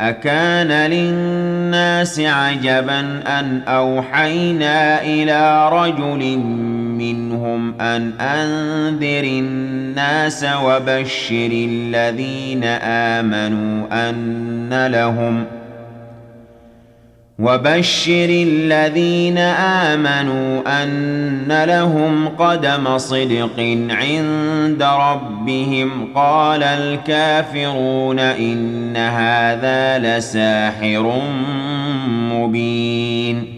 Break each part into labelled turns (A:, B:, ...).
A: أكان للناس عجبا أن أوحينا إلى رجل منهم أن أنذر الناس وبشر الذين آمنوا أن لهم ۖ وبشر الذين آمنوا أن لهم قدم صدق عند ربهم. قال الكافرون إن هذا لساحر مبين.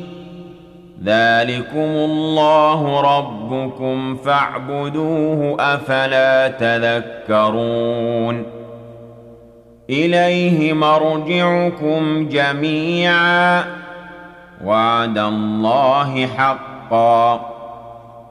A: ذلكم الله ربكم فاعبدوه أفلا تذكرون إليه مرجعكم جميعا وعد الله حقا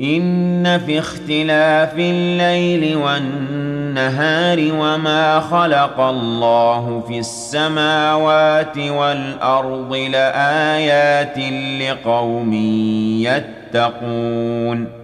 A: إن في اختلاف الليل والنهار وما خلق الله في السماوات والأرض لآيات لقوم يتقون.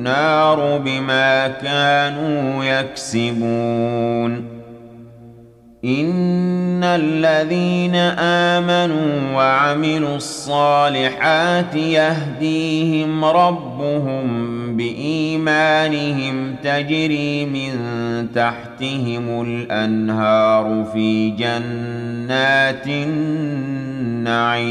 A: النار بما كانوا يكسبون. إن الذين آمنوا وعملوا الصالحات يهديهم ربهم بإيمانهم تجري من تحتهم الأنهار في جنات النعيم.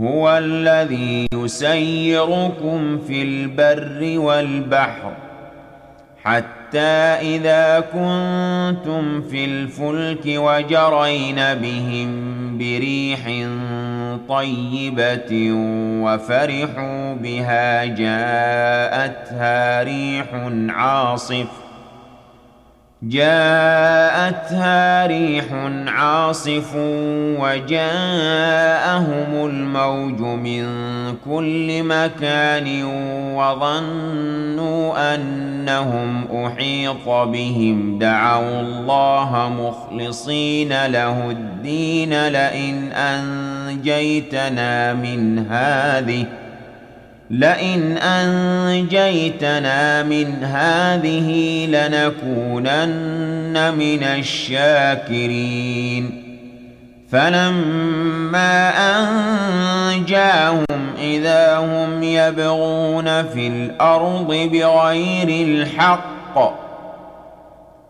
A: هو الذي يسيركم في البر والبحر حتى إذا كنتم في الفلك وجرين بهم بريح طيبة وفرحوا بها جاءتها ريح عاصف جاءتها ريح عاصف وجاءهم الموج من كل مكان وظنوا أنهم أحيط بهم. دعوا الله مخلصين له الدين لئن أنجيتنا من هذه لئن أنجيتنا من هذه لنكونن من الشاكرين. فلما أنجاهم إذا هم يبغون في الأرض بغير الحق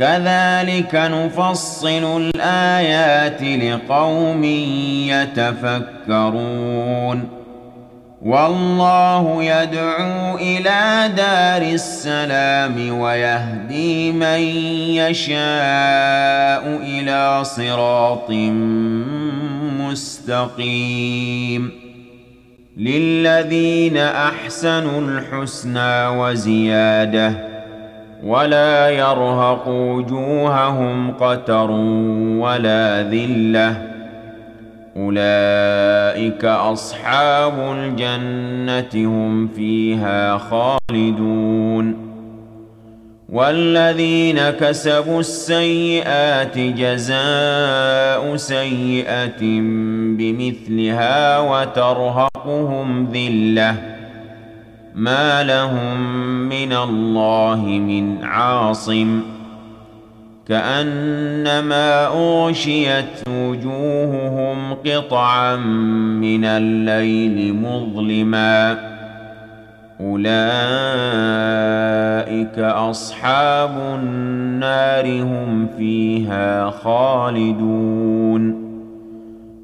A: كذلك نفصل الآيات لقوم يتفكرون. والله يدعو إلى دار السلام ويهدي من يشاء إلى صراط مستقيم. للذين أحسنوا الحسنى وزيادة ولا يرهق وجوههم قتر ولا ذلة. أولئك أصحاب الجنة هم فيها خالدون. والذين كسبوا السيئات جزاء سيئة بمثلها وترهقهم ذلة. ما لهم من الله من عاصم كانما اغشيت وجوههم قطعا من الليل مظلما اولئك اصحاب النار هم فيها خالدون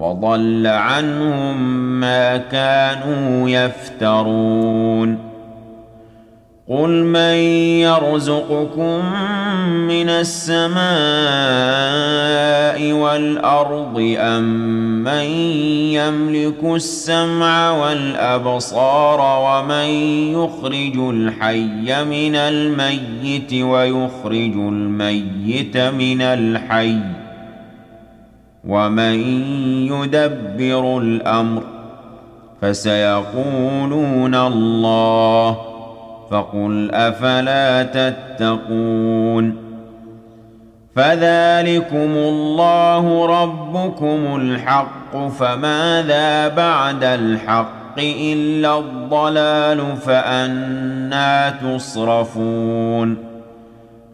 A: وضل عنهم ما كانوا يفترون. قل من يرزقكم من السماء والأرض أم من يملك السمع والأبصار ومن يخرج الحي من الميت ويخرج الميت من الحي ومن يدبر الأمر فسيقولون الله فقل أفلا تتقون فذلكم الله ربكم الحق فماذا بعد الحق إلا الضلال فانى تصرفون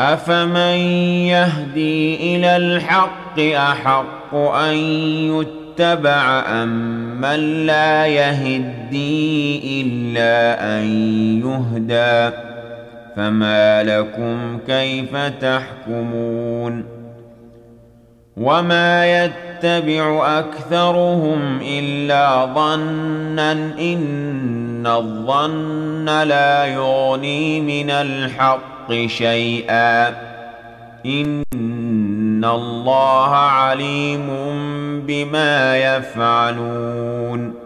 A: افمن يهدي إلى الحق احق ان يتبع ام من لا يهدي الا ان يهدى فما لكم كيف تحكمون وما يتبع اكثرهم الا ظنا ان الظن لا يغني من الحق شيئا. ان الله عليم بما يفعلون.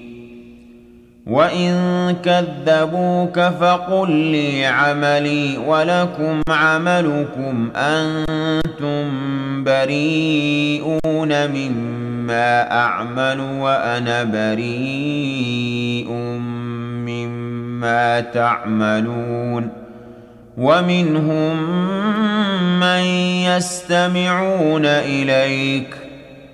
A: وإن كذبوك فقل لي عملي ولكم عملكم أنتم بريئون مما أعمل وأنا بريء مما تعملون ومنهم من يستمعون إليك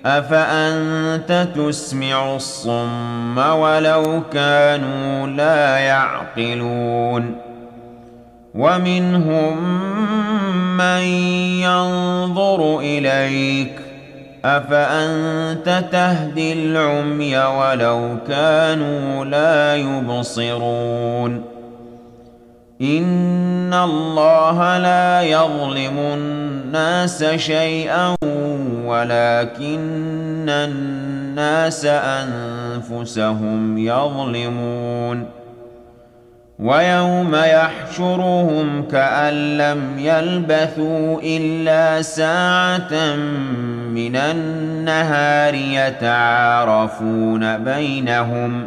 A: أفأنت تسمع الصم ولو كانوا لا يعقلون ومنهم من ينظر إليك أفأنت تهدي العمي ولو كانوا لا يبصرون إن الله لا يظلم الناس شيئا ولكن الناس أنفسهم يظلمون ويوم يحشرهم كأن لم يلبثوا إلا ساعة من النهار يتعارفون بينهم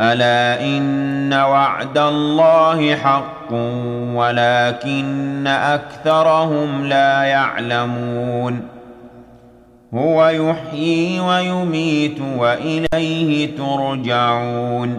A: ألا إن وعد الله حق ولكن أكثرهم لا يعلمون هو يحيي ويميت وإليه ترجعون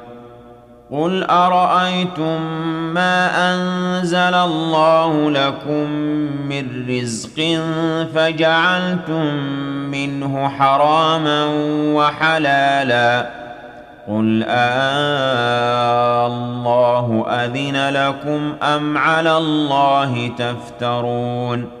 A: قل أرأيتم ما أنزل الله لكم من رزق فجعلتم منه حراما وحلالا قل آه الله أذن لكم أم على الله تفترون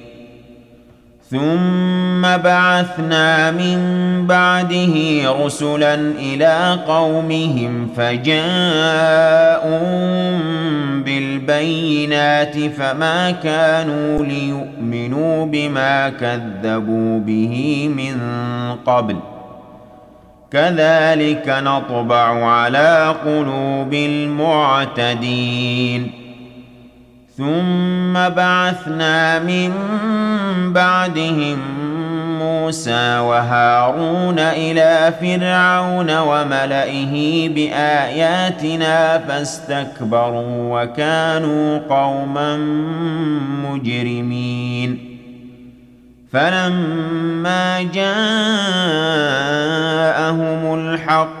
A: ثم بعثنا من بعده رسلا إلى قومهم فجاءوا بالبينات فما كانوا ليؤمنوا بما كذبوا به من قبل. كذلك نطبع على قلوب المعتدين. ثم بعثنا من بعدهم موسى وهارون إلى فرعون وملئه بآياتنا فاستكبروا وكانوا قوما مجرمين. فلما جاءهم الحق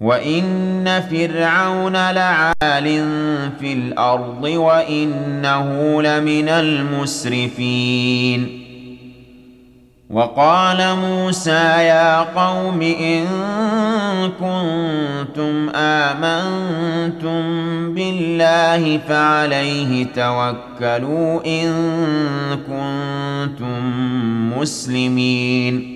A: وإن فرعون لعال في الأرض وإنه لمن المسرفين وقال موسى يا قوم إن كنتم آمنتم بالله فعليه توكلوا إن كنتم مسلمين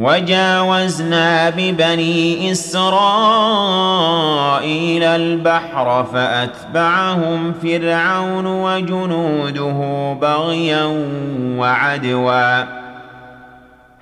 A: وجاوزنا ببني إسرائيل البحر فأتبعهم فرعون وجنوده بغيا وعدوا.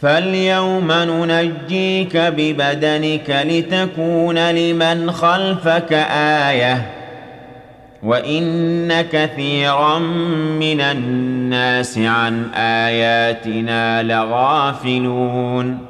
A: فاليوم ننجيك ببدنك لتكون لمن خلفك آية وإن كثيرا من الناس عن آياتنا لغافلون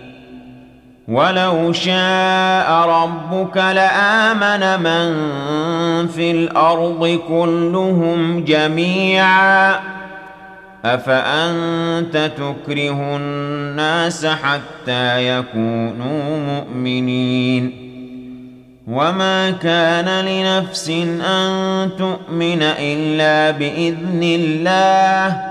A: ولو شاء ربك لآمن من في الأرض كلهم جميعا. أفأنت تكره الناس حتى يكونوا مؤمنين؟ وما كان لنفس أن تؤمن إلا بإذن الله.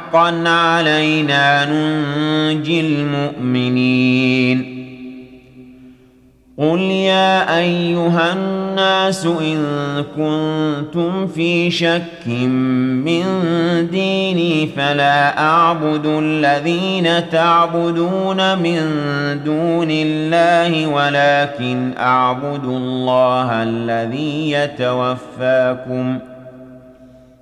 A: حقا علينا ننجي المؤمنين. قل يا أيها الناس إن كنتم في شك من ديني فلا أعبد الذين تعبدون من دون الله ولكن أعبد الله الذي يتوفاكم ۖ.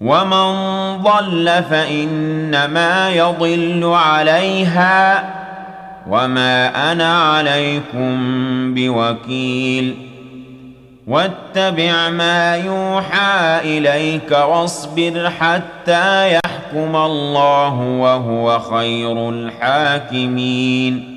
A: ومن ضل فانما يضل عليها وما أنا عليكم بوكيل واتبع ما يوحى اليك واصبر حتى يحكم الله وهو خير الحاكمين